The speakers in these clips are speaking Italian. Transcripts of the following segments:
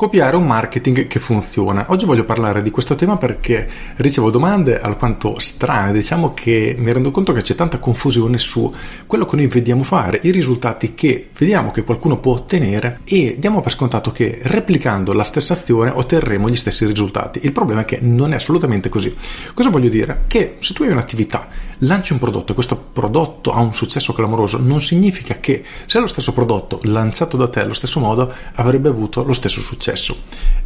Copiare un marketing che funziona. Oggi voglio parlare di questo tema perché ricevo domande alquanto strane, diciamo che mi rendo conto che c'è tanta confusione su quello che noi vediamo fare, i risultati che vediamo che qualcuno può ottenere e diamo per scontato che replicando la stessa azione otterremo gli stessi risultati. Il problema è che non è assolutamente così. Cosa voglio dire? Che se tu hai un'attività, lanci un prodotto e questo prodotto ha un successo clamoroso, non significa che se lo stesso prodotto lanciato da te allo stesso modo avrebbe avuto lo stesso successo successo.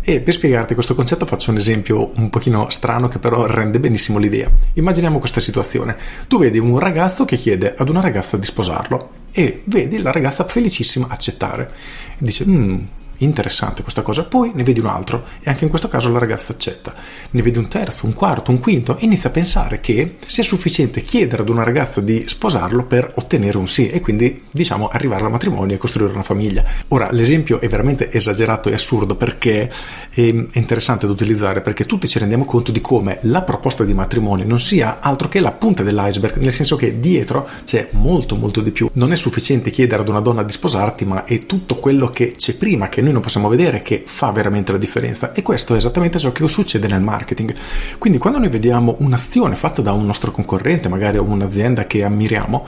E per spiegarti questo concetto faccio un esempio un pochino strano che però rende benissimo l'idea. Immaginiamo questa situazione. Tu vedi un ragazzo che chiede ad una ragazza di sposarlo e vedi la ragazza felicissima accettare. E dice, mm, interessante questa cosa, poi ne vedi un altro e anche in questo caso la ragazza accetta, ne vedi un terzo, un quarto, un quinto e inizia a pensare che sia sufficiente chiedere ad una ragazza di sposarlo per ottenere un sì e quindi diciamo arrivare al matrimonio e costruire una famiglia. Ora l'esempio è veramente esagerato e assurdo perché è interessante da utilizzare perché tutti ci rendiamo conto di come la proposta di matrimonio non sia altro che la punta dell'iceberg, nel senso che dietro c'è molto molto di più. Non è sufficiente chiedere ad una donna di sposarti, ma è tutto quello che c'è prima che noi non possiamo vedere che fa veramente la differenza e questo è esattamente ciò che succede nel marketing. Quindi quando noi vediamo un'azione fatta da un nostro concorrente, magari un'azienda che ammiriamo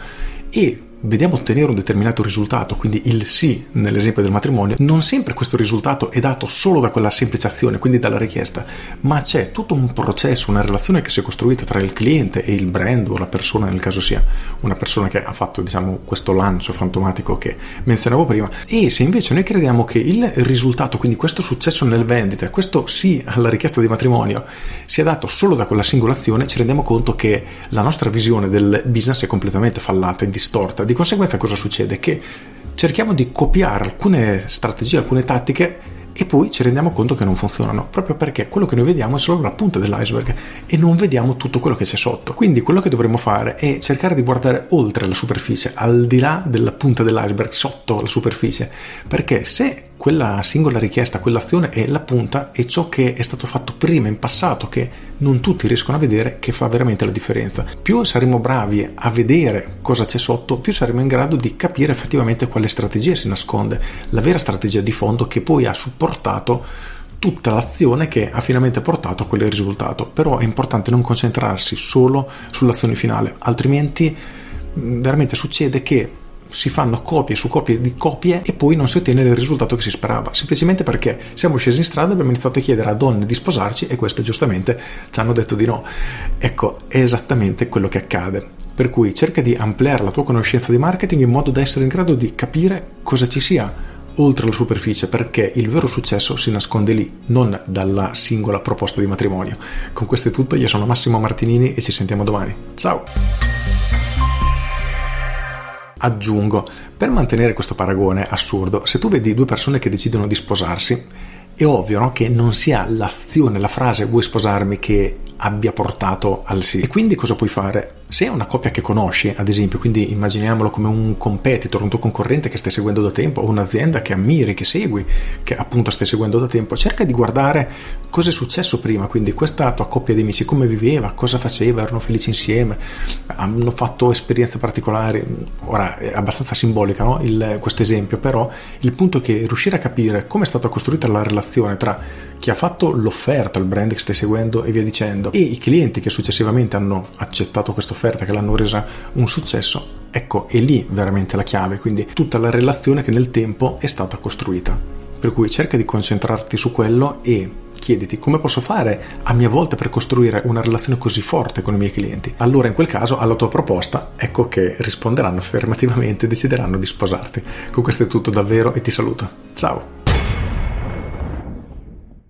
e vediamo ottenere un determinato risultato, quindi il sì nell'esempio del matrimonio, non sempre questo risultato è dato solo da quella semplice azione, quindi dalla richiesta, ma c'è tutto un processo, una relazione che si è costruita tra il cliente e il brand o la persona, nel caso sia una persona che ha fatto diciamo questo lancio fantomatico che menzionavo prima. E se invece noi crediamo che il risultato, quindi questo successo nel vendita, questo sì alla richiesta di matrimonio, sia dato solo da quella singola azione, ci rendiamo conto che la nostra visione del business è completamente fallata e distorta di conseguenza cosa succede? Che cerchiamo di copiare alcune strategie, alcune tattiche e poi ci rendiamo conto che non funzionano, proprio perché quello che noi vediamo è solo la punta dell'iceberg e non vediamo tutto quello che c'è sotto. Quindi quello che dovremmo fare è cercare di guardare oltre la superficie, al di là della punta dell'iceberg, sotto la superficie, perché se quella singola richiesta, quell'azione è la punta e ciò che è stato fatto prima in passato che non tutti riescono a vedere che fa veramente la differenza. Più saremo bravi a vedere cosa c'è sotto, più saremo in grado di capire effettivamente quale strategia si nasconde, la vera strategia di fondo che poi ha supportato tutta l'azione che ha finalmente portato a quel risultato. Però è importante non concentrarsi solo sull'azione finale, altrimenti veramente succede che si fanno copie su copie di copie e poi non si ottiene il risultato che si sperava, semplicemente perché siamo scesi in strada abbiamo iniziato a chiedere a donne di sposarci e queste giustamente ci hanno detto di no. Ecco, è esattamente quello che accade. Per cui cerca di ampliare la tua conoscenza di marketing in modo da essere in grado di capire cosa ci sia oltre la superficie perché il vero successo si nasconde lì, non dalla singola proposta di matrimonio. Con questo è tutto, io sono Massimo Martinini e ci sentiamo domani. Ciao! Aggiungo, per mantenere questo paragone assurdo, se tu vedi due persone che decidono di sposarsi, è ovvio no? che non sia l'azione, la frase vuoi sposarmi che abbia portato al sì. E quindi cosa puoi fare? Se è una coppia che conosci, ad esempio, quindi immaginiamolo come un competitor, un tuo concorrente che stai seguendo da tempo, o un'azienda che ammiri, che segui, che appunto stai seguendo da tempo, cerca di guardare cosa è successo prima, quindi questa tua coppia di amici, come viveva, cosa faceva, erano felici insieme, hanno fatto esperienze particolari. Ora è abbastanza simbolica no? il, questo esempio, però il punto è che riuscire a capire come è stata costruita la relazione tra chi ha fatto l'offerta al brand che stai seguendo e via dicendo, e i clienti che successivamente hanno accettato questa offerta, che l'hanno resa un successo, ecco, è lì veramente la chiave, quindi tutta la relazione che nel tempo è stata costruita. Per cui cerca di concentrarti su quello e chiediti come posso fare a mia volta per costruire una relazione così forte con i miei clienti. Allora in quel caso alla tua proposta ecco che risponderanno affermativamente e decideranno di sposarti. Con questo è tutto davvero e ti saluto. Ciao!